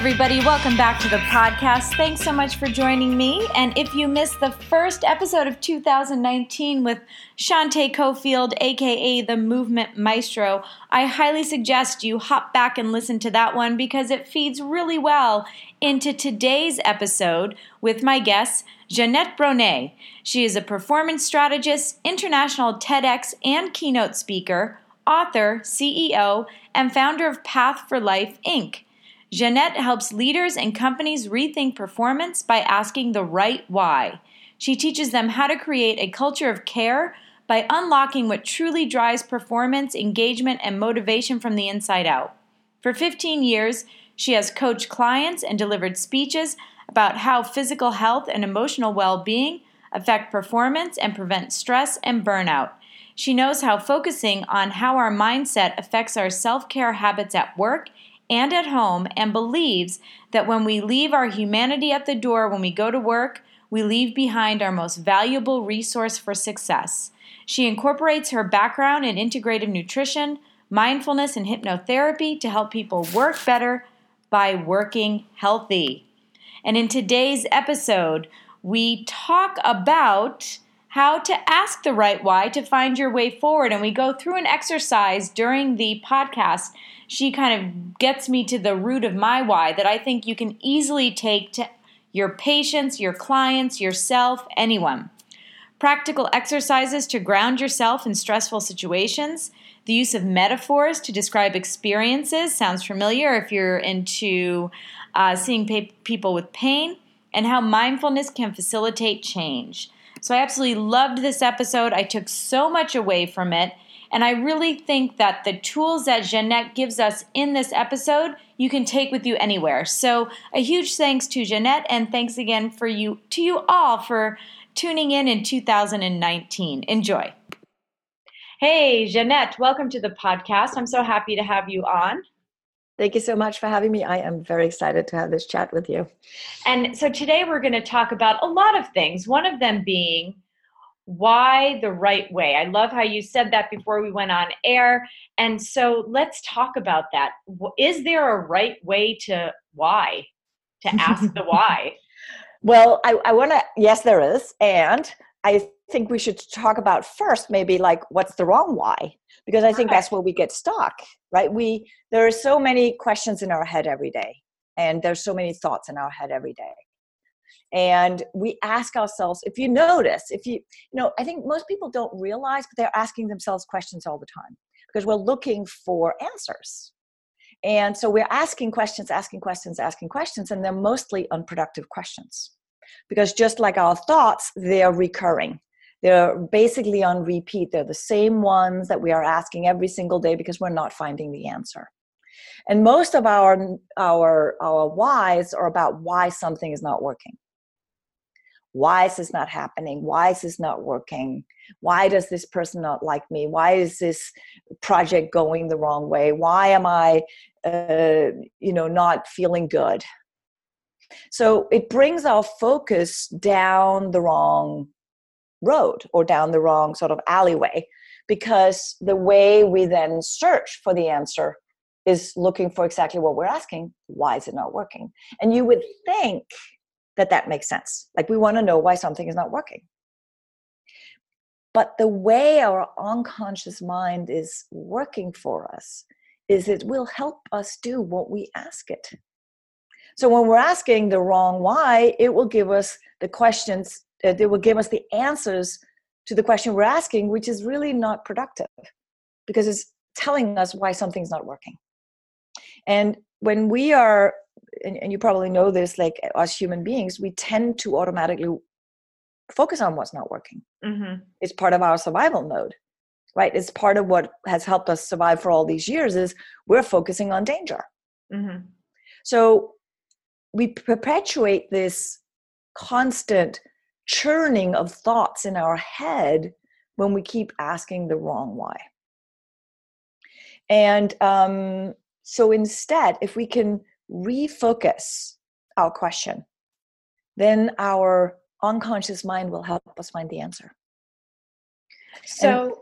Everybody, welcome back to the podcast. Thanks so much for joining me. And if you missed the first episode of 2019 with Shantae Cofield, aka the Movement Maestro, I highly suggest you hop back and listen to that one because it feeds really well into today's episode with my guest, Jeanette Bronée. She is a performance strategist, international TEDx and keynote speaker, author, CEO, and founder of Path for Life, Inc. Jeanette helps leaders and companies rethink performance by asking the right why. She teaches them how to create a culture of care by unlocking what truly drives performance, engagement, and motivation from the inside out. For 15 years, she has coached clients and delivered speeches about how physical health and emotional well being affect performance and prevent stress and burnout. She knows how focusing on how our mindset affects our self care habits at work and at home and believes that when we leave our humanity at the door when we go to work, we leave behind our most valuable resource for success. She incorporates her background in integrative nutrition, mindfulness, and hypnotherapy to help people work better by working healthy. And in today's episode, we talk about how to ask the right why to find your way forward. And we go through an exercise during the podcast she kind of gets me to the root of my why that I think you can easily take to your patients, your clients, yourself, anyone. Practical exercises to ground yourself in stressful situations. The use of metaphors to describe experiences sounds familiar if you're into uh, seeing people with pain, and how mindfulness can facilitate change. So, I absolutely loved this episode. I took so much away from it. And I really think that the tools that Jeanette gives us in this episode, you can take with you anywhere. So a huge thanks to Jeanette and thanks again for you to you all for tuning in in 2019. Enjoy. Hey, Jeanette, welcome to the podcast. I'm so happy to have you on. Thank you so much for having me. I am very excited to have this chat with you. And so today we're going to talk about a lot of things, one of them being why the right way? I love how you said that before we went on air. And so let's talk about that. Is there a right way to why? To ask the why? Well, I, I want to, yes, there is. And I think we should talk about first maybe like what's the wrong why because i think that's where we get stuck right we there are so many questions in our head every day and there's so many thoughts in our head every day and we ask ourselves if you notice if you you know i think most people don't realize but they're asking themselves questions all the time because we're looking for answers. And so we're asking questions asking questions asking questions and they're mostly unproductive questions because just like our thoughts they're recurring. They're basically on repeat. They're the same ones that we are asking every single day because we're not finding the answer and most of our our our whys are about why something is not working. Why is this not happening. Why is this not working. Why does this person not like me? Why is this project going the wrong way? Why am i uh, you know not feeling good? So it brings our focus down the wrong road or down the wrong sort of alleyway because the way we then search for the answer is looking for exactly what we're asking why is it not working and you would think that that makes sense. Like we want to know why something is not working. But the way our unconscious mind is working for us is it will help us do what we ask it. So when we're asking the wrong why, it will give us the questions, uh, it will give us the answers to the question we're asking, which is really not productive because it's telling us why something's not working. And when we are and, and you probably know this like as human beings we tend to automatically focus on what's not working mm-hmm. it's part of our survival mode right it's part of what has helped us survive for all these years is we're focusing on danger mm-hmm. so we perpetuate this constant churning of thoughts in our head when we keep asking the wrong why. And um, so instead, if we can refocus our question, then our unconscious mind will help us find the answer. So, and,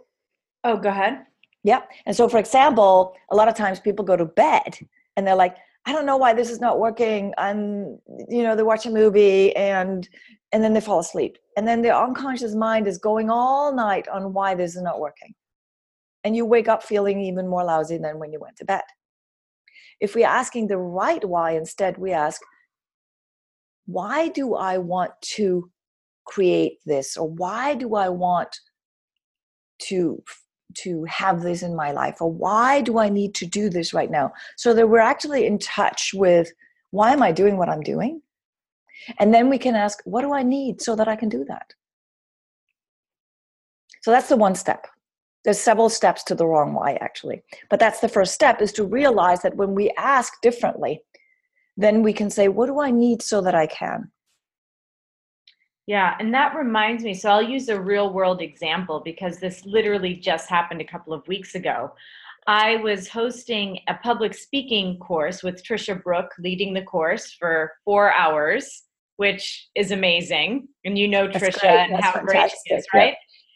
oh, go ahead. Yeah. And so, for example, a lot of times people go to bed and they're like, I don't know why this is not working. And, you know, they watch a movie and and then they fall asleep. And then their unconscious mind is going all night on why this is not working. And you wake up feeling even more lousy than when you went to bed. If we're asking the right why instead, we ask, why do I want to create this? Or why do I want to to have this in my life? Or why do i need to do this right now? So that we're actually in touch with why am i doing what i'm doing? And then we can ask what do i need so that i can do that? So that's the one step there's several steps to the wrong why actually but that's the first step is to realize that when we ask differently then we can say what do i need so that i can yeah, and that reminds me. So I'll use a real world example because this literally just happened a couple of weeks ago. I was hosting a public speaking course with Tricia Brouk, leading the course for four hours, which is amazing. And you know That's Tricia great. and That's how fantastic. great she is, right?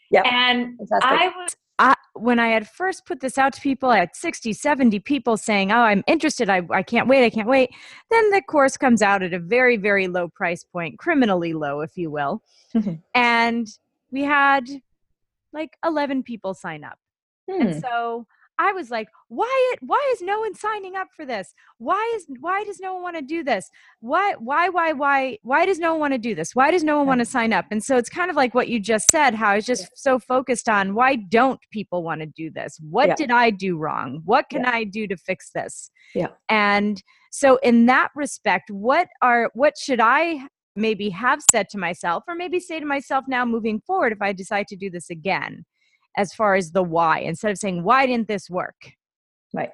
Yeah. And fantastic. I was I, when I had first put this out to people, I had 60, 70 people saying, Oh, I'm interested. I, I can't wait. I can't wait. Then the course comes out at a very, very low price point, criminally low, if you will. Mm-hmm. And we had like 11 people sign up. Hmm. And so I was like, why why is no one signing up for this? Why is why does no one want to do this? Why why why why why does no one want to do this? Why does no one want to sign up? And so it's kind of like what you just said, how I was just so focused on why don't people want to do this? What yeah. did I do wrong? What can yeah. I do to fix this? Yeah. And so in that respect, what are what should I maybe have said to myself or maybe say to myself now moving forward if I decide to do this again? As far as the why instead of saying why didn't this work? Right.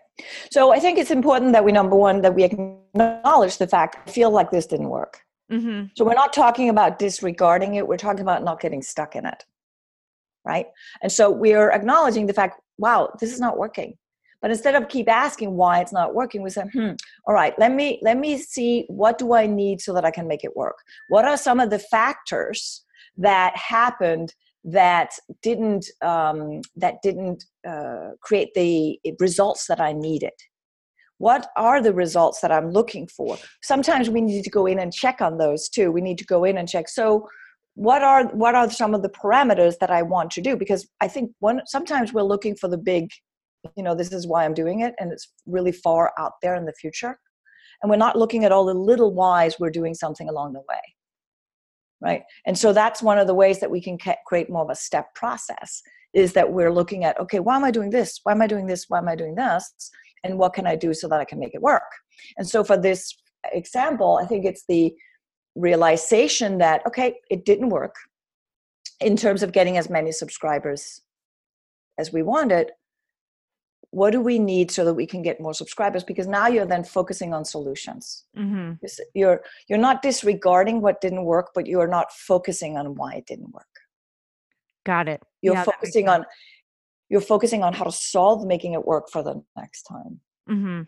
So i think it's important that we number one that we acknowledge the fact I feel like this didn't work. Mm-hmm. so we're not talking about disregarding it we're talking about not getting stuck in it. Right? And so we're acknowledging the fact wow this is not working. But instead of keep asking why it's not working we say hmm all right let me let me see what do i need so that i can make it work. What are some of the factors that happened that didn't um, that didn't uh, create the results that I needed. What are the results that I'm looking for? Sometimes we need to go in and check on those too. We need to go in and check. So, what are what are some of the parameters that I want to do? Because I think one sometimes we're looking for the big, you know, this is why I'm doing it, and it's really far out there in the future, and we're not looking at all the little whys we're doing something along the way right? And so that's one of the ways that we can create more of a step process is that we're looking at okay why am i doing this? Why am i doing this? Why am i doing this? And what can i do so that i can make it work? And so for this example i think it's the realization that okay it didn't work in terms of getting as many subscribers as we wanted what do we need so that we can get more subscribers? Because now you're then focusing on solutions. Mm-hmm. you're you're not disregarding what didn't work but you're not focusing on why it didn't work. Got it. You're yeah, focusing on you're focusing on how to solve making it work for the next time. Mm-hmm.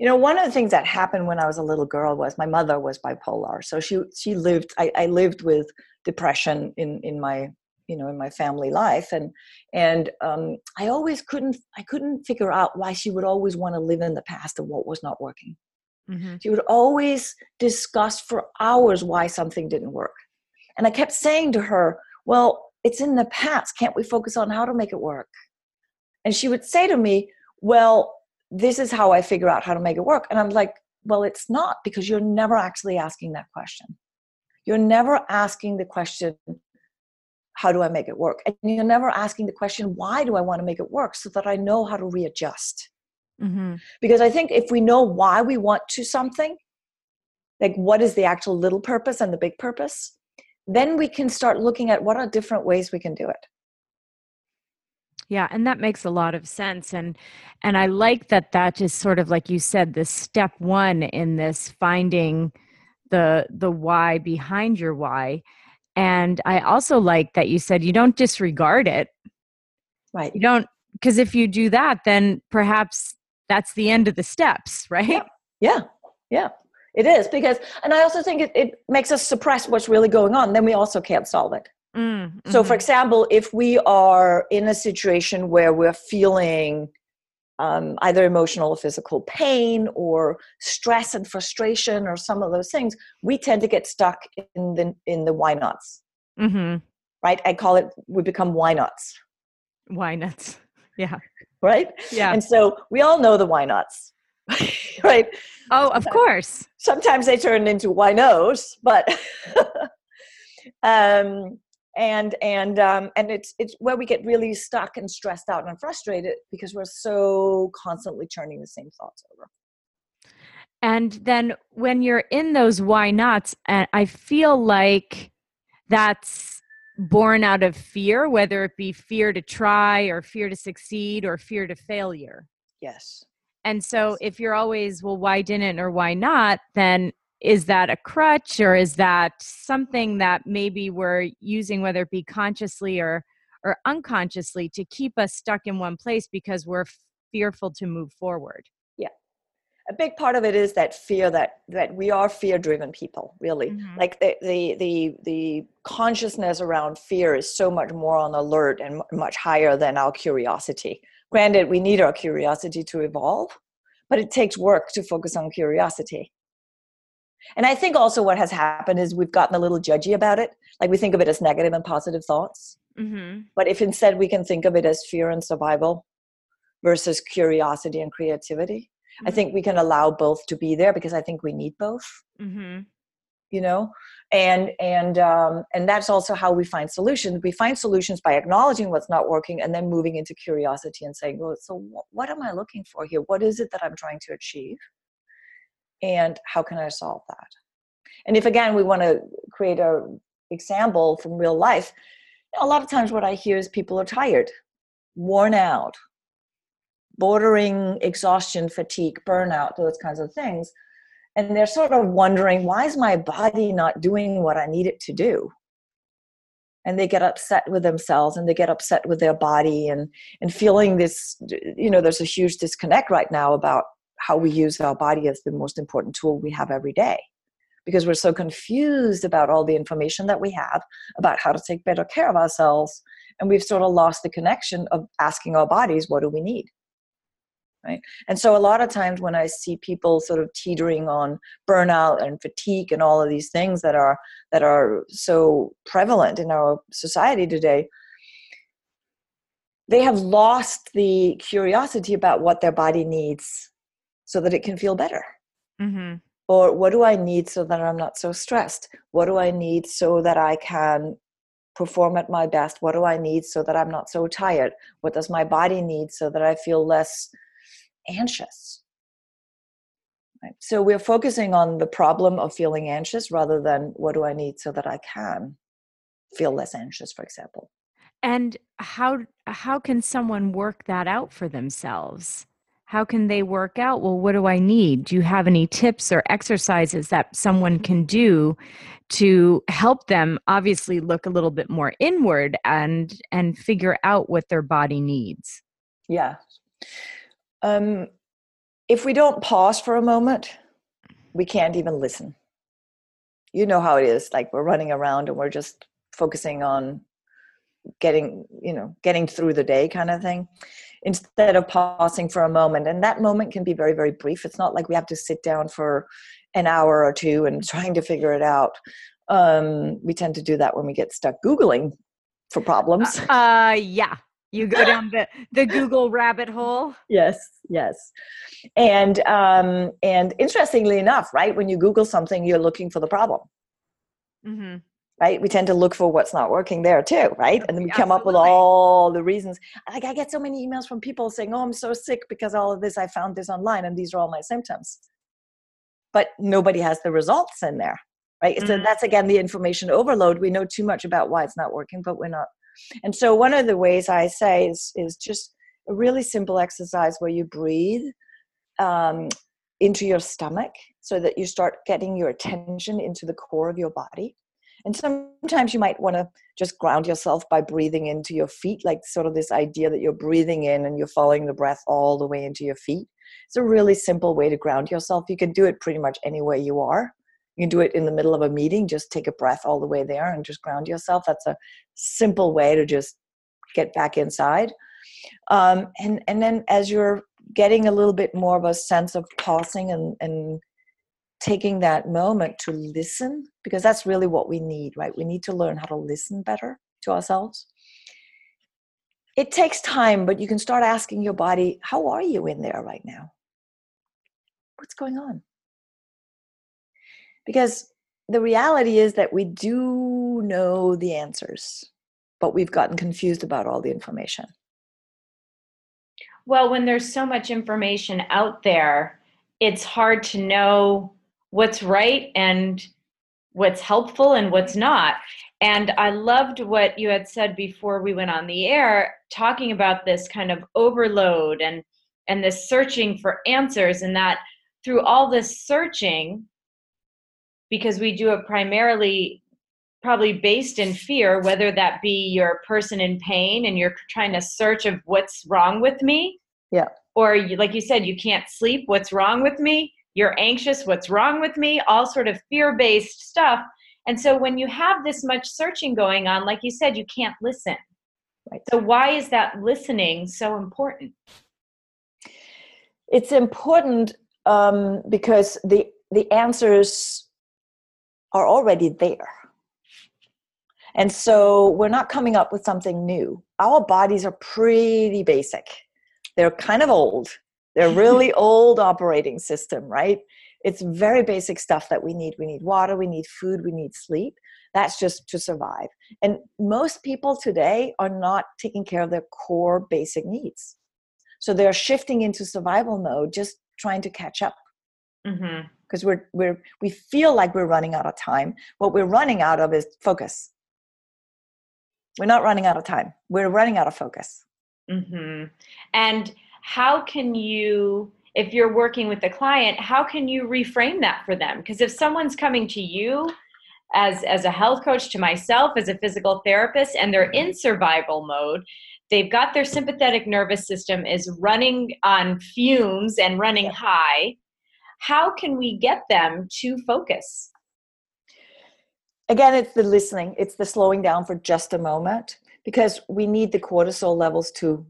you know one of the things that happened when i was a little girl was my mother was bipolar. So she she lived i, I lived with depression in in my you know in my family life and and um, i always couldn't i couldn't figure out why she would always want to live in the past of what was not working. Mm-hmm. she would always discuss for hours why something didn't work. And i kept saying to her well it's in the past. Can't we focus on how to make it work? And she would say to me well this is how i figure out how to make it work. And i'm like well it's not because you're never actually asking that question. You're never asking the question how do I make it work? And you're never asking the question, why do I want to make it work? So that I know how to readjust. Mm-hmm. Because I think if we know why we want to something, like what is the actual little purpose and the big purpose, then we can start looking at what are different ways we can do it. Yeah, and that makes a lot of sense and and I like that that is sort of like you said the step 1 in this finding the the why behind your why and i also like that you said you don't disregard it. Right. You don't because if you do that then perhaps that's the end of the steps right? Yeah yeah, yeah. it is because and i also think it, it makes us suppress what's really going on then we also can't solve it. Mm, mm-hmm. so for example if we are in a situation where we're feeling um, either emotional or physical pain or stress and frustration or some of those things, we tend to get stuck in the in the why nots. Mm-hmm. Right? I call it we become why nots. Why nuts? Yeah. Right? Yeah. And so we all know the why nots. right? Oh, of course. Sometimes they turn into why nos, but um and and um, and it's it's where we get really stuck and stressed out and frustrated because we're so constantly churning the same thoughts over. And then when you're in those why nots and i feel like that's born out of fear whether it be fear to try or fear to succeed or fear to failure. Yes. And so if you're always well why didn't or why not? then is that a crutch or is that something that maybe we're using whether it be consciously or or unconsciously to keep us stuck in one place because we're fearful to move forward? Yeah. A big part of it is that fear that that we are fear driven people really. Mm-hmm. like the, the the the consciousness around fear is so much more on alert and much higher than our curiosity. Granted we need our curiosity to evolve but it takes work to focus on curiosity and I think also what has happened is we've gotten a little judgy about it. Like we think of it as negative and positive thoughts. Mm-hmm. But if instead we can think of it as fear and survival versus curiosity and creativity, mm-hmm. I think we can allow both to be there because I think we need both. Mm-hmm. You know, and and um, and that's also how we find solutions. We find solutions by acknowledging what's not working and then moving into curiosity and saying, "Well, so what am I looking for here? What is it that I'm trying to achieve?" And how can i solve that? And if again we want to create a example from real life a lot of times what i hear is people are tired worn out bordering exhaustion fatigue burnout those kinds of things and they're sort of wondering why is my body not doing what i need it to do? And they get upset with themselves and they get upset with their body and and feeling this you know there's a huge disconnect right now about how we use our body as the most important tool we have every day. Because we're so confused about all the information that we have about how to take better care of ourselves and we've sort of lost the connection of asking our bodies what do we need? Right? And so a lot of times when i see people sort of teetering on burnout and fatigue and all of these things that are that are so prevalent in our society today they have lost the curiosity about what their body needs so that it can feel better? Mm-hmm. Or what do I need so that I'm not so stressed? What do I need so that I can perform at my best? What do I need so that I'm not so tired? What does my body need so that I feel less anxious? Right. So we're focusing on the problem of feeling anxious rather than what do I need so that I can feel less anxious, for example. And how how can someone work that out for themselves? How can they work out? Well what do i need? Do you have any tips or exercises that someone can do to help them obviously look a little bit more inward and and figure out what their body needs? Yeah. Um if we don't pause for a moment we can't even listen. You know how it is like we're running around and we're just focusing on getting you know getting through the day kind of thing instead of pausing for a moment. And that moment can be very very brief. It's not like we have to sit down for an hour or two and trying to figure it out. Um, we tend to do that when we get stuck googling for problems. Uh, uh yeah. You go down the the google rabbit hole. Yes yes. And um and interestingly enough right when you google something you're looking for the problem. Mm-hmm right? We tend to look for what's not working there too, right? And then we come up with all the reasons. Like I get so many emails from people saying, "Oh, I'm so sick because all of this I found this online and these are all my symptoms." But nobody has the results in there, right? Mm-hmm. So that's again the information overload. We know too much about why it's not working, but we're not. And so one of the ways I say is is just a really simple exercise where you breathe um, into your stomach so that you start getting your attention into the core of your body. And sometimes you might want to just ground yourself by breathing into your feet, like sort of this idea that you're breathing in and you're following the breath all the way into your feet. It's a really simple way to ground yourself. You can do it pretty much anywhere you are. You can do it in the middle of a meeting, just take a breath all the way there and just ground yourself. That's a simple way to just get back inside. Um, and, and then as you're getting a little bit more of a sense of pausing and, and taking that moment to listen, because that's really what we need, right? We need to learn how to listen better to ourselves. It takes time, but you can start asking your body, How are you in there right now? What's going on? Because the reality is that we do know the answers, but we've gotten confused about all the information. Well, when there's so much information out there, it's hard to know what's right and what's helpful and what's not. And I loved what you had said before we went on the air, talking about this kind of overload and and this searching for answers, and that through all this searching, because we do it primarily probably based in fear, whether that be your person in pain and you're trying to search of what's wrong with me. Yeah. Or you, like you said, you can't sleep. What's wrong with me? You're anxious. What's wrong with me? All sort of fear based stuff. And so when you have this much searching going on, like you said, you can't listen. Right. So why is that listening so important? It's important um, because the the answers are already there. And so we're not coming up with something new. Our bodies are pretty basic. They're kind of old. They're really old operating system, right? It's very basic stuff that we need. We need water, we need food, we need sleep. That's just to survive. And most people today are not taking care of their core basic needs. So they're shifting into survival mode, just trying to catch up. Mm-hmm because we're we're we feel like we're running out of time what we're running out of is focus we're not running out of time we're running out of focus mm-hmm. and how can you if you're working with a client how can you reframe that for them because if someone's coming to you as as a health coach to myself as a physical therapist and they're in survival mode they've got their sympathetic nervous system is running on fumes and running high how can we get them to focus? Again, it's the listening, it's the slowing down for just a moment because we need the cortisol levels to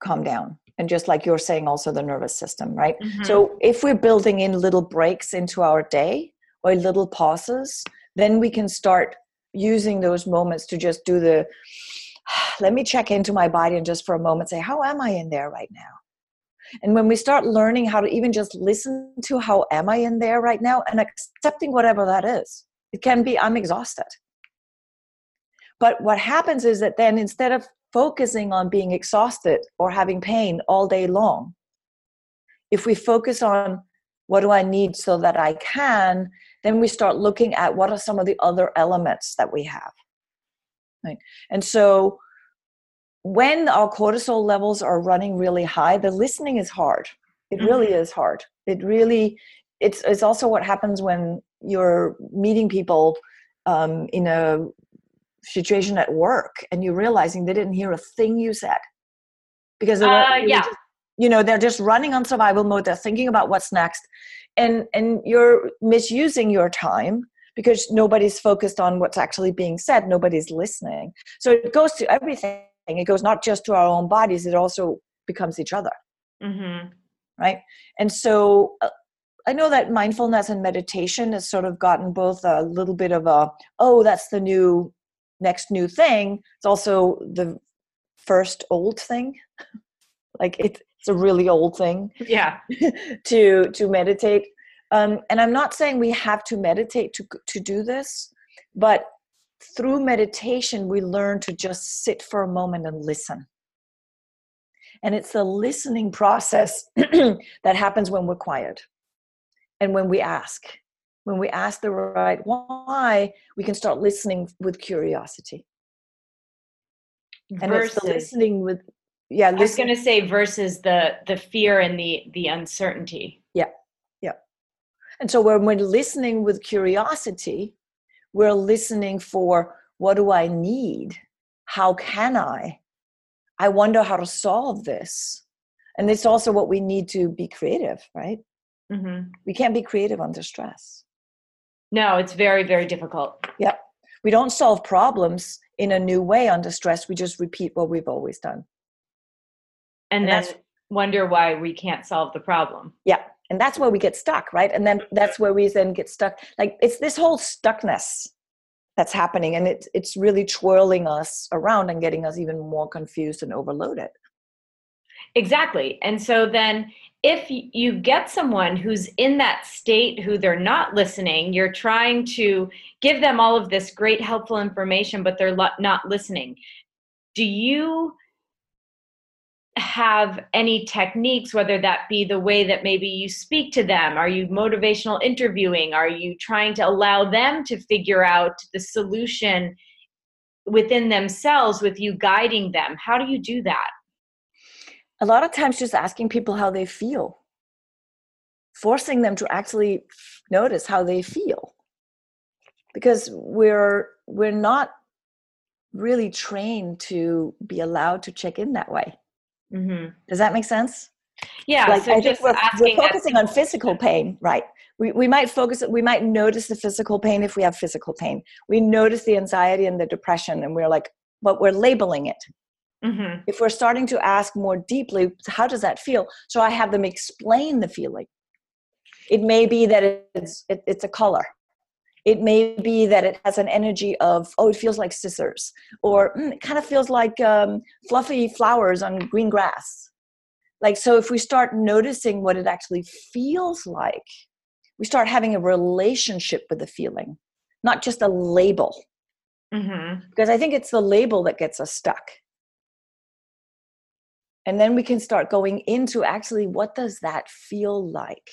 calm down. And just like you're saying, also the nervous system, right? Mm-hmm. So if we're building in little breaks into our day or little pauses, then we can start using those moments to just do the let me check into my body and just for a moment say, how am I in there right now? And when we start learning how to even just listen to how am I in there right now and accepting whatever that is, it can be I'm exhausted. But what happens is that then instead of focusing on being exhausted or having pain all day long, if we focus on what do I need so that I can, then we start looking at what are some of the other elements that we have. Right? And so when our cortisol levels are running really high, the listening is hard. It mm-hmm. really is hard. It really, it's, it's also what happens when you're meeting people um, in a situation at work and you're realizing they didn't hear a thing you said because they're, uh, yeah. Just, you know they're just running on survival mode they're thinking about what's next and and you're misusing your time because nobody's focused on what's actually being said nobody's listening so it goes to everything it goes not just to our own bodies it also becomes each other mm-hmm. right and so uh, i know that mindfulness and meditation has sort of gotten both a little bit of a oh that's the new next new thing it's also the first old thing like it, it's a really old thing yeah to to meditate um, and i'm not saying we have to meditate to to do this but through meditation, we learn to just sit for a moment and listen. And it's the listening process that happens when we're quiet and when we ask. When we ask the right why, we can start listening with curiosity. And versus, it's the listening with yeah. I was going to say versus the the fear and the the uncertainty. Yeah, yeah. And so when we're listening with curiosity, we're listening for what do I need? How can I? I wonder how to solve this. And it's also what we need to be creative, right? Mm-hmm. We can't be creative under stress. No, it's very, very difficult. Yep. We don't solve problems in a new way under stress. We just repeat what we've always done. And, and then wonder why we can't solve the problem. Yeah and that's where we get stuck right and then that's where we then get stuck like it's this whole stuckness that's happening and it's it's really twirling us around and getting us even more confused and overloaded exactly and so then if you get someone who's in that state who they're not listening you're trying to give them all of this great helpful information but they're not listening do you have any techniques, whether that be the way that maybe you speak to them? Are you motivational interviewing? Are you trying to allow them to figure out the solution within themselves with you guiding them? How do you do that? A lot of times, just asking people how they feel, forcing them to actually notice how they feel. Because we're we're not really trained to be allowed to check in that way Mm-hmm. Does that make sense? Yeah. Like, so I think we're, we're focusing on physical pain, right? We, we might focus, we might notice the physical pain if we have physical pain. We notice the anxiety and the depression, and we're like, but we're labeling it. Mm-hmm. If we're starting to ask more deeply, how does that feel? So I have them explain the feeling. It may be that it's, it, it's a color it may be that it has an energy of, oh, it feels like scissors, or mm, it kind of feels like um, fluffy flowers on green grass. Like, so if we start noticing what it actually feels like, we start having a relationship with the feeling, not just a label. Mm-hmm. Because I think it's the label that gets us stuck. And then we can start going into actually what does that feel like?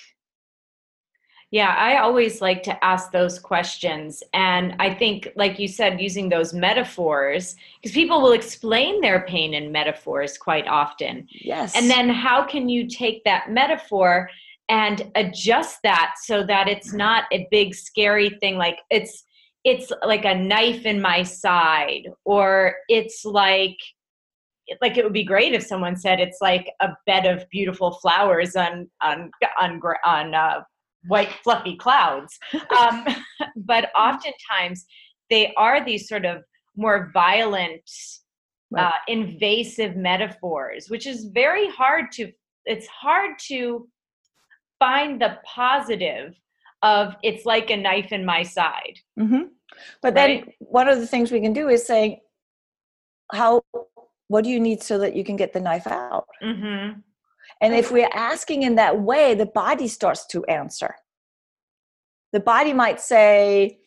Yeah, I always like to ask those questions. And I think, like you said, using those metaphors, because people will explain their pain in metaphors quite often. Yes. And then how can you take that metaphor and adjust that so that it's not a big scary thing like it's it's like a knife in my side or it's like like it would be great if someone said it's like a bed of beautiful flowers on on on on uh, white fluffy clouds um, but oftentimes they are these sort of more violent right. uh, invasive metaphors which is very hard to it's hard to find the positive of it's like a knife in my side mm-hmm. but right? then one of the things we can do is say how what do you need so that you can get the knife out mm-hmm. And if we're asking in that way, the body starts to answer. The body might say,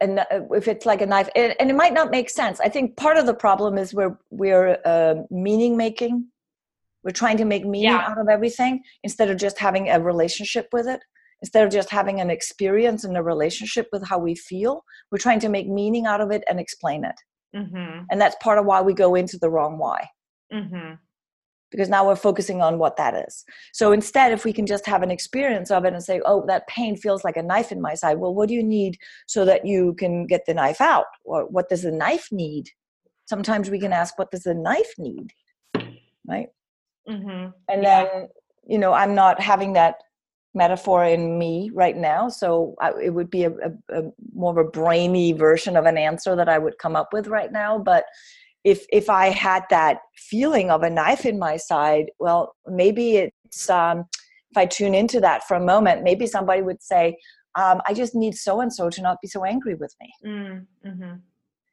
and uh, if it's like a knife, and, and, it might not make sense. I think part of the problem is we're we're uh, meaning making. We're trying to make meaning yeah. out of everything instead of just having a relationship with it. Instead of just having an experience and a relationship with how we feel, we're trying to make meaning out of it and explain it. Mm-hmm. And that's part of why we go into the wrong why. Mm-hmm because now we're focusing on what that is. So instead, if we can just have an experience of it and say, oh, that pain feels like a knife in my side, well, what do you need so that you can get the knife out? Or what does the knife need? Sometimes we can ask, what does the knife need? Right? Mm-hmm. And yeah. then, you know, I'm not having that metaphor in me right now. So I, it would be a, a, a more of a brainy version of an answer that I would come up with right now. But if if i had that feeling of a knife in my side well maybe it's um, if i tune into that for a moment maybe somebody would say um, i just need so and so to not be so angry with me mm, mm-hmm.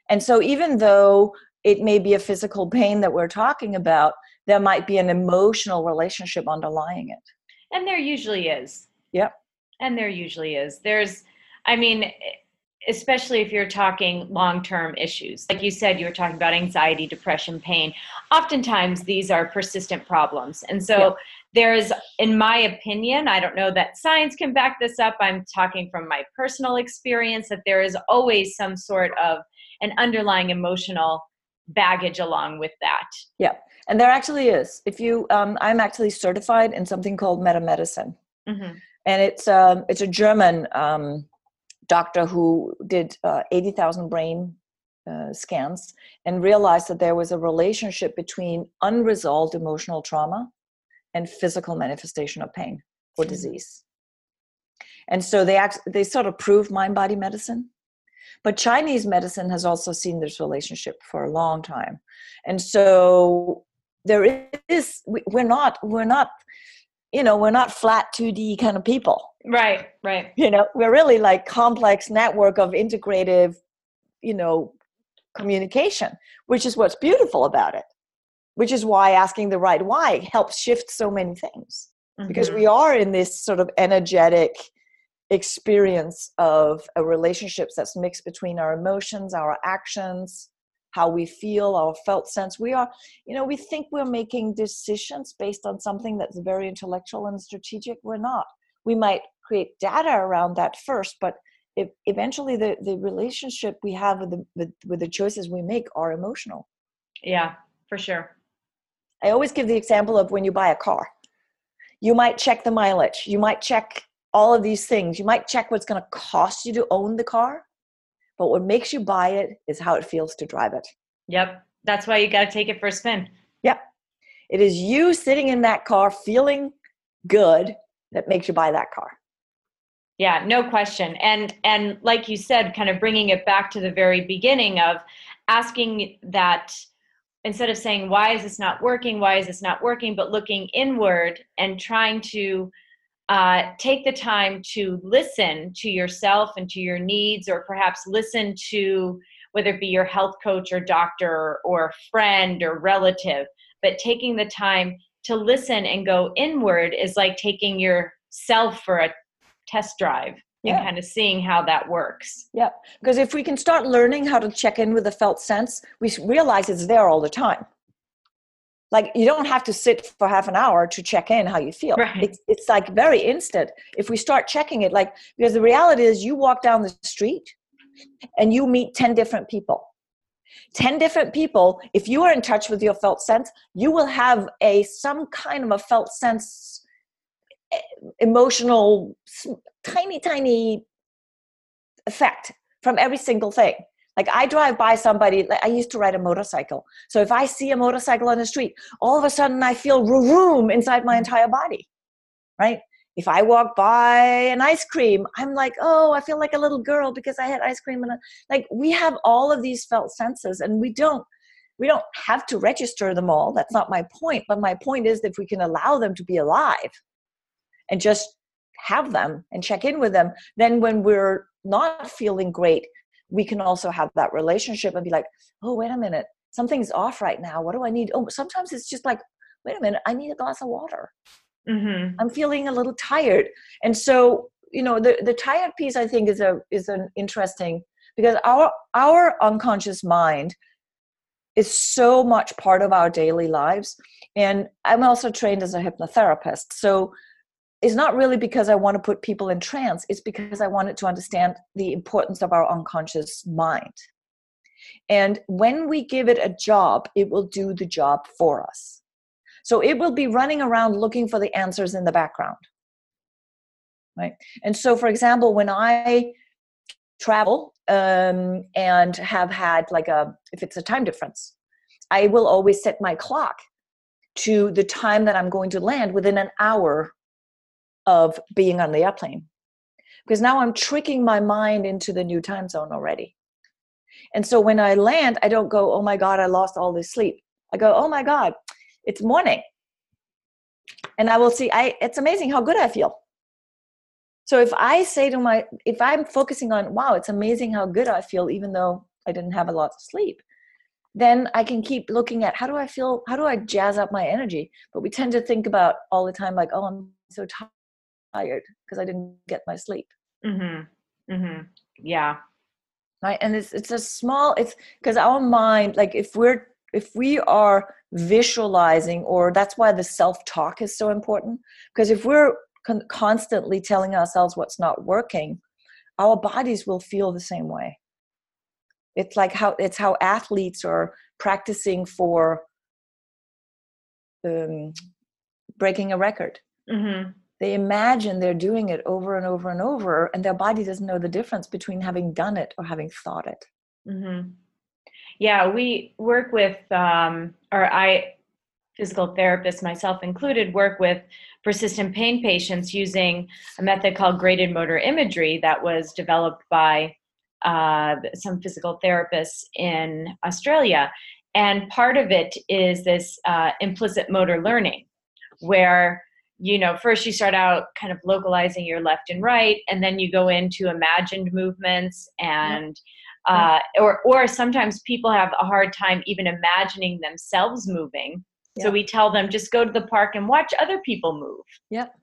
and so even though it may be a physical pain that we're talking about there might be an emotional relationship underlying it and there usually is yep and there usually is there's i mean especially if you're talking long term issues. Like you said, you were talking about anxiety, depression, pain. Oftentimes, these are persistent problems. And so, yeah. there's, in my opinion, I don't know that science can back this up. I'm talking from my personal experience that there is always some sort of an underlying emotional baggage along with that. Yeah. And there actually is. If you, um, I'm actually certified in something called meta medicine. Mm-hmm. and it's um, it's a German um, doctor who did uh, eighty thousand brain uh, scans and realized that there was a relationship between unresolved emotional trauma and physical manifestation of pain or mm-hmm. disease. And so they act, they sort of proved mind body medicine. But Chinese medicine has also seen this relationship for a long time. And so there is we're not we're not you know we're not flat 2d kind of people. Right right. You know we're really like complex network of integrative you know communication which is what's beautiful about it which is why asking the right why helps shift so many things. Mm-hmm. because we are in this sort of energetic experience of a relationships that's mixed between our emotions our actions how we feel our felt sense. We are you know we think we're making decisions based on something that's very intellectual and strategic. We're not. We might create data around that first but if eventually the the relationship we have with the with, with the choices we make are emotional. Yeah for sure. I always give the example of when you buy a car. You might check the mileage. You might check all of these things. You might check what's going to cost you to own the car but what makes you buy it is how it feels to drive it. Yep. That's why you got to take it for a spin. Yep. It is you sitting in that car feeling good that makes you buy that car. Yeah, no question. And and like you said, kind of bringing it back to the very beginning of asking that instead of saying why is this not working, why is this not working, but looking inward and trying to uh, take the time to listen to yourself and to your needs, or perhaps listen to whether it be your health coach or doctor or friend or relative. But taking the time to listen and go inward is like taking yourself for a test drive yeah. and kind of seeing how that works. Yeah, because if we can start learning how to check in with the felt sense, we realize it's there all the time like you don't have to sit for half an hour to check in how you feel. Right. it's, it's like very instant. If we start checking it like because the reality is you walk down the street and you meet 10 different people. 10 different people if you are in touch with your felt sense you will have a some kind of a felt sense eh, emotional tiny tiny effect from every single thing like I drive by somebody, I used to ride a motorcycle. So if I see a motorcycle on the street, all of a sudden I feel room inside my entire body, right? If I walk by an ice cream, I'm like, oh, I feel like a little girl because I had ice cream. And like we have all of these felt senses and we don't, we don't have to register them all. That's not my point. But my point is that if we can allow them to be alive and just have them and check in with them, then when we're not feeling great, we can also have that relationship and be like, oh, wait a minute, something's off right now. What do I need? Oh, sometimes it's just like, wait a minute, I need a glass of water. Mm-hmm. I'm feeling a little tired. And so, you know, the, the tired piece I think is a is an interesting because our our unconscious mind is so much part of our daily lives. And I'm also trained as a hypnotherapist. So is not really because I want to put people in trance, it's because I wanted to understand the importance of our unconscious mind. And when we give it a job, it will do the job for us. So it will be running around looking for the answers in the background. Right? And so, for example, when I travel um, and have had like a, if it's a time difference, I will always set my clock to the time that I'm going to land within an hour of being on the airplane because now I'm tricking my mind into the new time zone already. And so when I land, I don't go, oh my God, I lost all this sleep. I go, oh my God, it's morning. And I will see, I, it's amazing how good I feel. So if I say to my, if I'm focusing on, wow, it's amazing how good I feel, even though I didn't have a lot of sleep, then I can keep looking at how do I feel, how do I jazz up my energy? But we tend to think about all the time, like, oh, I'm so tired because I didn't get my sleep. Mm-hmm. Mm-hmm. Yeah. Right. And it's it's a small. It's because our mind, like if we're if we are visualizing, or that's why the self talk is so important. Because if we're con- constantly telling ourselves what's not working, our bodies will feel the same way. It's like how it's how athletes are practicing for um, breaking a record. Mm-hmm they imagine they're doing it over and over and over, and their body doesn't know the difference between having done it or having thought it. Mm-hmm. Yeah, we work with, um, or I, physical therapists, myself included, work with persistent pain patients using a method called graded motor imagery that was developed by uh, some physical therapists in Australia. And part of it is this uh, implicit motor learning, where you know first you start out kind of localizing your left and right, and then you go into imagined movements and. Uh, or, or sometimes people have a hard time even imagining themselves moving. So we tell them just go to the park and watch other people move. Yep.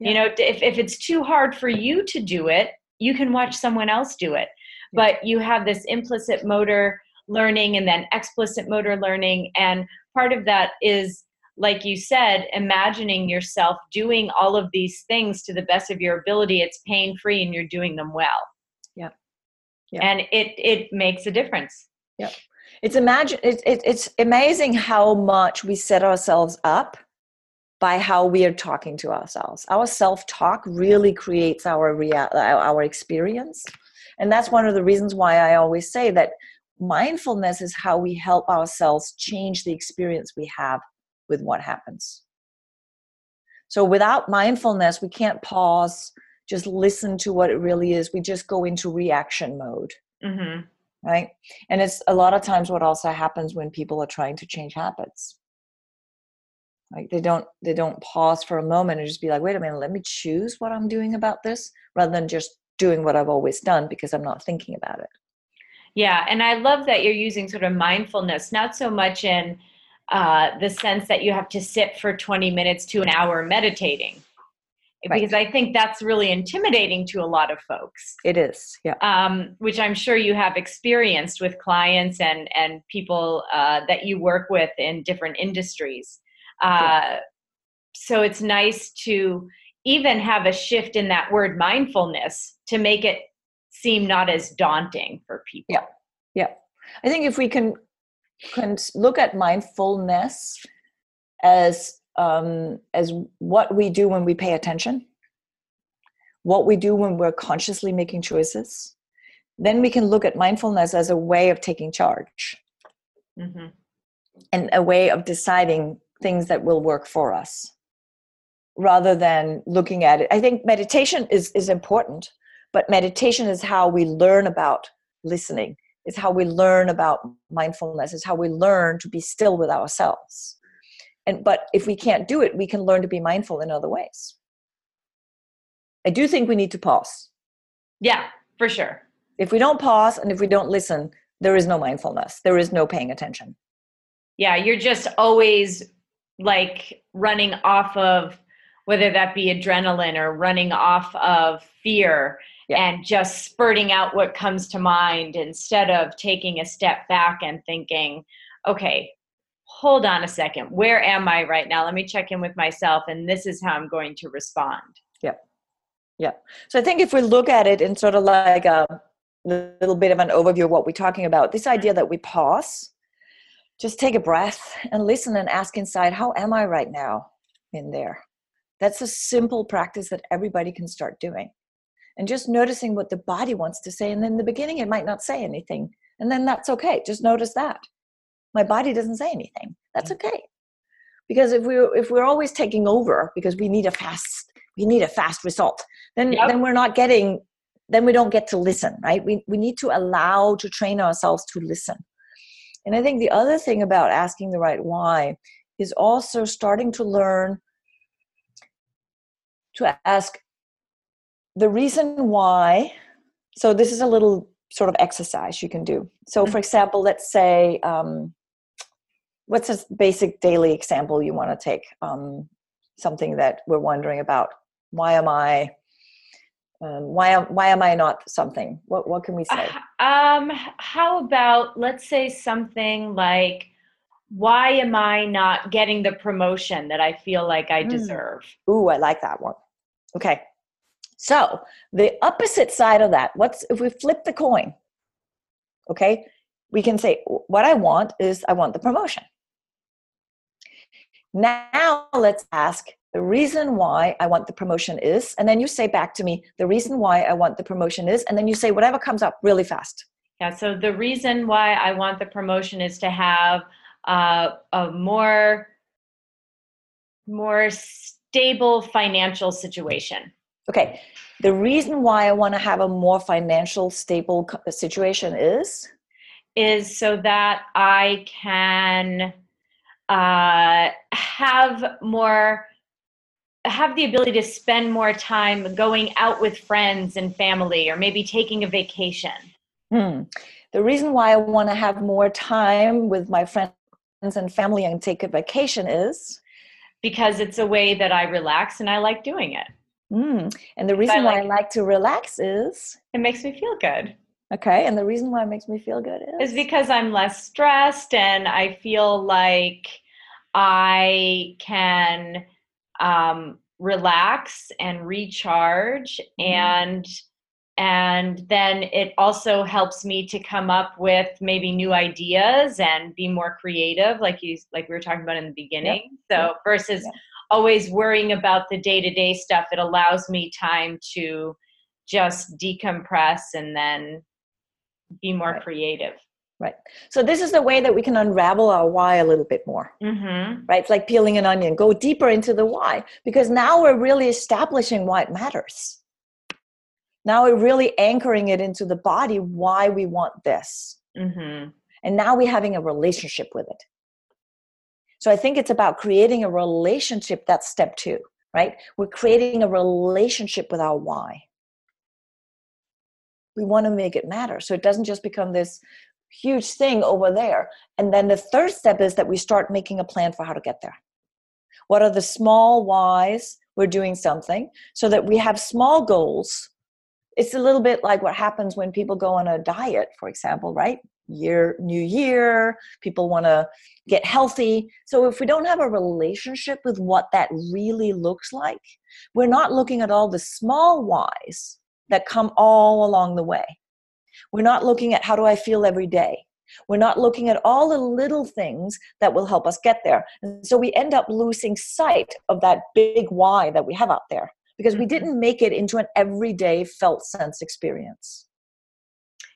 You know, if, if it's too hard for you to do it, you can watch someone else do it. But you have this implicit motor learning and then explicit motor learning. And part of that is, like you said, imagining yourself doing all of these things to the best of your ability. It's pain free and you're doing them well. Yep. Yep. And it, it makes a difference. Yep. It's imagine it's it, it's amazing how much we set ourselves up by how we are talking to ourselves. Our self-talk really creates our real our experience. And that's one of the reasons why I always say that mindfulness is how we help ourselves change the experience we have with what happens. So without mindfulness, we can't pause, just listen to what it really is. We just go into reaction mode. Mm-hmm. Right. And it's a lot of times what also happens when people are trying to change habits. Like they don't they don't pause for a moment and just be like, wait a minute, let me choose what I'm doing about this rather than just doing what I've always done because I'm not thinking about it. Yeah, and I love that you're using sort of mindfulness, not so much in uh, the sense that you have to sit for 20 minutes to an hour meditating, right. because I think that's really intimidating to a lot of folks. It is, yeah. Um, which I'm sure you have experienced with clients and and people uh, that you work with in different industries. Uh, yeah. So it's nice to even have a shift in that word mindfulness to make it seem not as daunting for people. Yeah. Yeah. I think if we can can look at mindfulness as um, as what we do when we pay attention, what we do when we're consciously making choices, then we can look at mindfulness as a way of taking charge mm-hmm. and a way of deciding things that will work for us rather than looking at it. I think meditation is, is important, but meditation is how we learn about listening, it's how we learn about mindfulness, it's how we learn to be still with ourselves. And but if we can't do it, we can learn to be mindful in other ways. I do think we need to pause. Yeah, for sure. If we don't pause and if we don't listen, there is no mindfulness. There is no paying attention. Yeah, you're just always like running off of whether that be adrenaline or running off of fear yeah. and just spurting out what comes to mind instead of taking a step back and thinking, okay, hold on a second, where am I right now? Let me check in with myself, and this is how I'm going to respond. Yep. Yep. So I think if we look at it in sort of like a little bit of an overview of what we're talking about, this idea that we pause, just take a breath and listen and ask inside, how am I right now in there? That's a simple practice that everybody can start doing. And just noticing what the body wants to say. And in the beginning, it might not say anything. And then that's okay. Just notice that. My body doesn't say anything. That's mm. okay. Because if we're if we're always taking over because we need a fast we need a fast result, then yep. then we're not getting then we don't get to listen, right? We we need to allow to train ourselves to listen. And I think the other thing about asking the right why is also starting to learn to ask the reason why so this is a little sort of exercise you can do. So for mm-hmm. example let's say um, what's a basic daily example you want to take? Um, something that we're wondering about. Why am i um, why am why am i not something? What what can we say? uh, um how about let's say something like why am i not getting the promotion that i feel like i mm. deserve? Ooh i like that one. Okay. So the opposite side of that, what's if we flip the coin? Okay, we can say, what I want is I want the promotion. Now let's ask, the reason why I want the promotion is, and then you say back to me, the reason why I want the promotion is, and then you say whatever comes up really fast. Yeah, so the reason why I want the promotion is to have uh, a more more stable financial situation. Okay. The reason why I want to have a more financial stable situation is is so that I can uh, have more have the ability to spend more time going out with friends and family or maybe taking a vacation hmm. the reason why i want to have more time with my friends and family and take a vacation is because it's a way that i relax and i like doing it mm. and the reason I like, why i like to relax is it makes me feel good Okay, and the reason why it makes me feel good is? Is because I'm less stressed and I feel like I can um, relax and recharge mm-hmm. and and then it also helps me to come up with maybe new ideas and be more creative like you like we were talking about in the beginning yep. so versus yep. Always worrying about the day-to-day stuff it allows me time to just decompress and then be more right. creative. Right. So this is the way that we can unravel our why a little bit more. Mm-hmm. Right. It's like peeling an onion. Go deeper into the why because now we're really establishing why it matters. Now we're really anchoring it into the body why we want this. Mm-hmm. And now we're having a relationship with it. So I think it's about creating a relationship. That's step two, right? We're creating a relationship with our why. We want to make it matter. So it doesn't just become this huge thing over there. And then the third step is that we start making a plan for how to get there. What are the small whys? We're doing something so that we have small goals. It's a little bit like what happens when people go on a diet for example right year new year people want to get healthy so if we don't have a relationship with what that really looks like we're not looking at all the small whys that come all along the way. We're not looking at how do I feel every day. We're not looking at all the little things that will help us get there. And so we end up losing sight of that big why that we have out there because we mm-hmm. didn't make it into an everyday felt sense experience.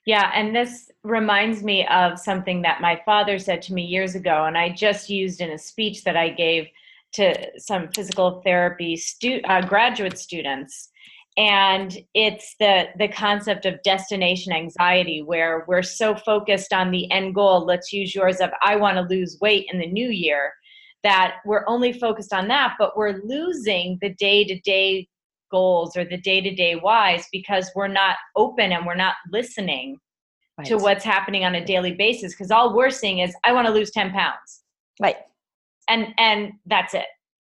Yeah, and this reminds me of something that my father said to me years ago, and I just used in a speech that I gave to some physical therapy stu- uh, graduate students. And it's the the concept of destination anxiety where we're so focused on the end goal let's use yours of i want to lose weight in the new year that we're only focused on that but we're losing the day-to-day goals or the day-to-day whys because we're not open and we're not listening right. to what's happening on a daily basis because all we're seeing is i want to lose 10 pounds right and and that's it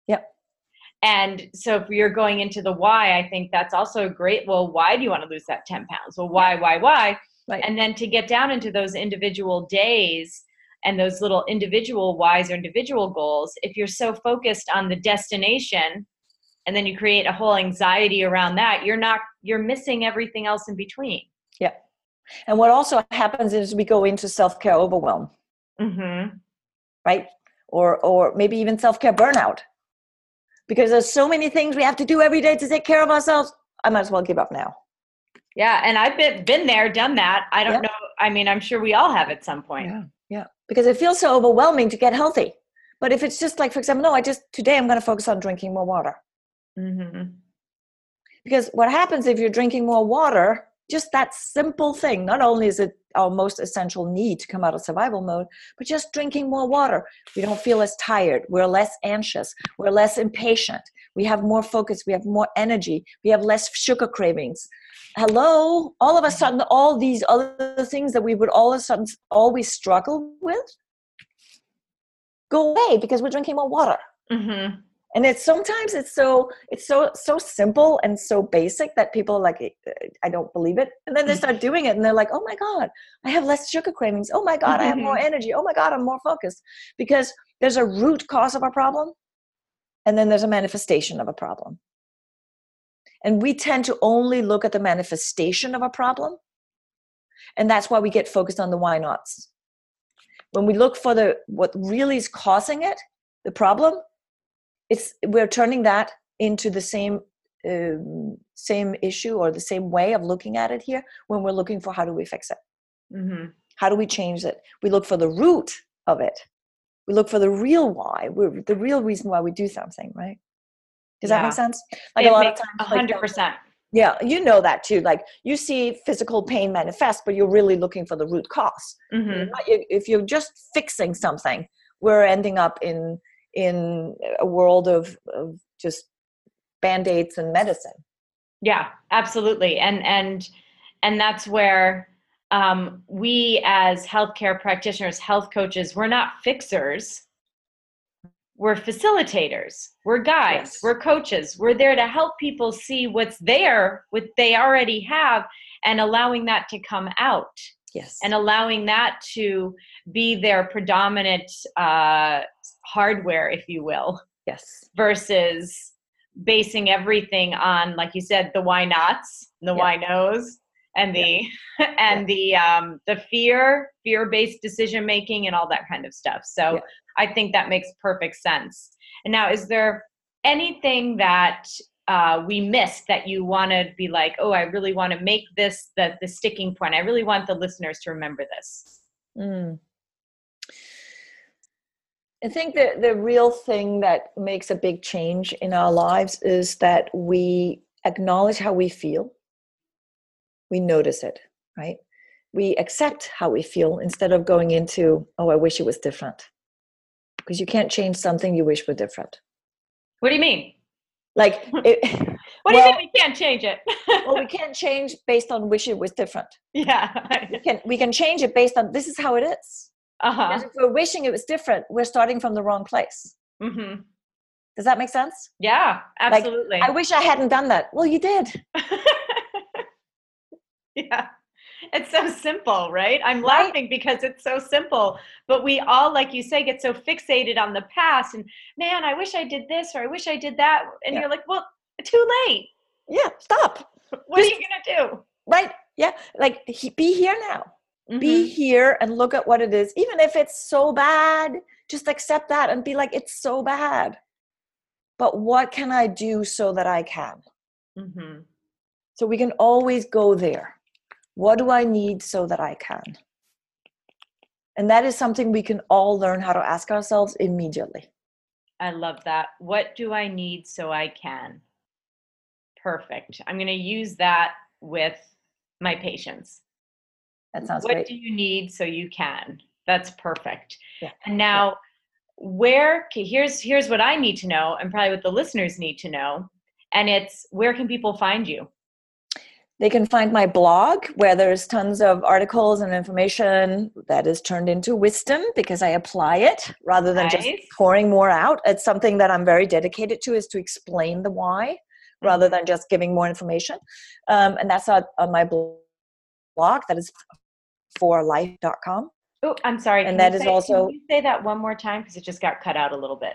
yep and so if you're going into the why, I think that's also great. Well, why do you want to lose that 10 pounds? Well, why, why, why? Right. And then to get down into those individual days and those little individual whys or individual goals, if you're so focused on the destination and then you create a whole anxiety around that, you're not, you're missing everything else in between. Yeah. And what also happens is we go into self care overwhelm. Mm-hmm. Right? Or, or maybe even self care burnout because there's so many things we have to do every day to take care of ourselves. I might as well give up now. Yeah, and I've been been there, done that. I don't yeah. know. I mean, I'm sure we all have at some point. Yeah, yeah. Because it feels so overwhelming to get healthy. But if it's just like, for example, no, I just today I'm going to focus on drinking more water. Mm-hmm. Because what happens if you're drinking more water? Just that simple thing. Not only is it our most essential need to come out of survival mode, but just drinking more water. We don't feel as tired. We're less anxious. We're less impatient. We have more focus. We have more energy. We have less sugar cravings. Hello, all of a sudden, all these other things that we would all of a sudden always struggle with go away because we're drinking more water. Mm-hmm and it's sometimes it's so it's so so simple and so basic that people like i don't believe it. And then they mm. start doing it and they're like oh my god i have less sugar cravings. Oh my god i have more mm-hmm. energy. Oh my god i'm more focused. Because there's a root cause of a problem and then there's a manifestation of a problem. And we tend to only look at the manifestation of a problem and that's why we get focused on the why nots. When we look for the what really is causing it the problem it's we're turning that into the same um, same issue or the same way of looking at it here when we're looking for how do we fix it. Mm-hmm. how do we change it? We look for the root of it. We look for the real why. We're the real reason why we do something right? Does that make sense? Like It a lot makes of times a hundred percent. yeah you know that too. Like you see physical pain manifest but you're really looking for the root because Mm-hmm. if you're just fixing something we're ending up in in a world of, of just band-aids and medicine Yeah, absolutely. And and and that's where um, we as healthcare practitioners, health coaches, we're not fixers. We're facilitators. We're guides. Yes. We're coaches. We're there to help people see what's there, what they already have, and allowing that to come out yes. and allowing that to be their predominant uh, hardware, if you will. Yes. Versus basing everything on like you said the why nots the Yeah. why nos and the and the um the fear fear based decision making and all that kind of stuff. So i think that makes perfect sense. And now is there anything that uh, we missed that you want to be like oh i really want to make this the the sticking point i really want the listeners to remember this Mm. I think that the real thing that makes a big change in our lives is that we acknowledge how we feel. We notice it, right? We accept how we feel instead of going into, oh, I wish it was different. Because you can't change something you wish were different. what do you mean Like, it, what do you mean we can't change it well, we can't change based on wish it was different. yeah We can, we can change it based on this is how it is. uh-huh Because if we're wishing it was different, we're starting from the wrong place. Mm-hmm. Does that make sense? Yeah, absolutely. I wish I hadn't done that. Well, you did. yeah. It's so simple, right? I'm Right. laughing because it's so simple. But we all, like you say, get so fixated on the past and man, I wish I did this or I wish I did that. And Yeah. you're like, well, too late. Yeah, stop. What are you gonna do? Right? Yeah, like he, be here now. Be Mhm. here and look at what it is. Even if it's so bad, just accept that and be like, it's so bad. But what can I do so that I can? Mhm. So we can always go there. What do I need so that I can? And that is something we can all learn how to ask ourselves immediately. I love that. What do I need so I can? Perfect. I'm going to use that with my patients. That sounds what great. do you need so you can that's perfect Yeah, and now where okay, here's here's what i need to know and probably what the listeners need to know and it's where can people find you They can find my blog where there's tons of articles and information that is turned into wisdom because I apply it rather than just pouring more out. It's something that I'm very dedicated to is to explain the why rather than just giving more information. Um, and that's on, on my blog that is forlife.com. oh i'm sorry And can that say- also- can you say that one more time because it just got cut out a little bit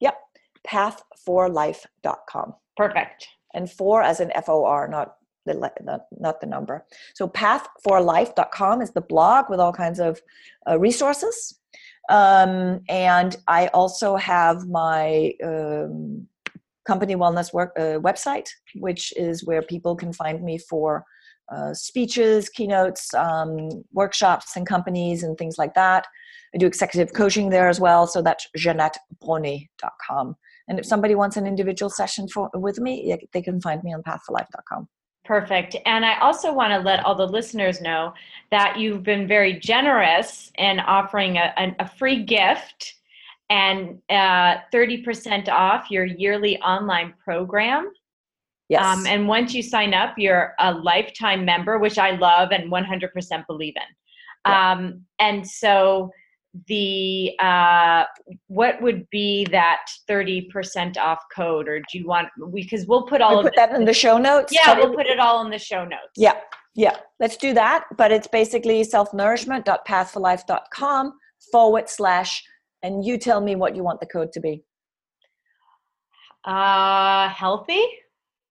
Yep, pathforlife.com. perfect and four as in F-O-R, not the le- not, the number. So pathforlife.com is the blog with all kinds of uh, resources. Um, and I also have my um, company wellness work uh, website, which is where people can find me for uh, speeches, keynotes, um, workshops, and companies and things like that. I do executive coaching there as well. So that's jeanettebronee.com. And if somebody wants an individual session for, with me, they can find me on pathforlife.com. Perfect. And I also want to let all the listeners know that you've been very generous in offering a, a, a free gift and uh, 30% off your yearly online program. Yes. Um, and once you sign up, you're a lifetime member, which I love and 100% believe in. Yeah. Um, and so the uh, what would be that 30% off code or do you want because we'll put all we of put that in the show notes. yeah we'll put it all in the show notes Yeah, yeah. Let's do that. But it's basically selfnourishment.pathforlife.com forward slash, and you tell me what you want the code to be. uh healthy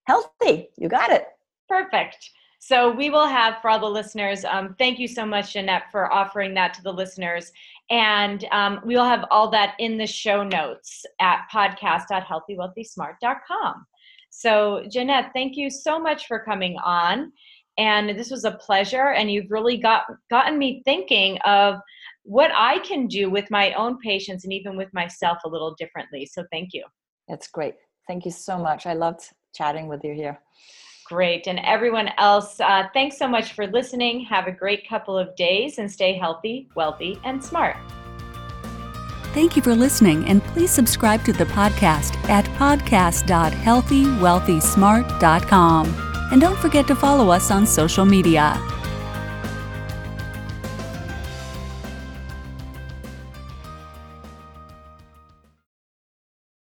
Healthy. You got it. perfect So we will have for all the listeners. Um, thank you so much, Jeanette, for offering that to the listeners. And um, we will have all that in the show notes at podcast.healthywealthysmart.com. So, Jeanette, thank you so much for coming on. And this was a pleasure. And you've really got gotten me thinking of what I can do with my own patients and even with myself a little differently. So, thank you. That's great. Thank you so much. I loved chatting with you here. Great. And everyone else, uh, thanks so much for listening. Have a great couple of days and stay healthy, wealthy, and smart. Thank you for listening, and please subscribe to the podcast at podcast.healthywealthysmart.com. And don't forget to follow us on social media.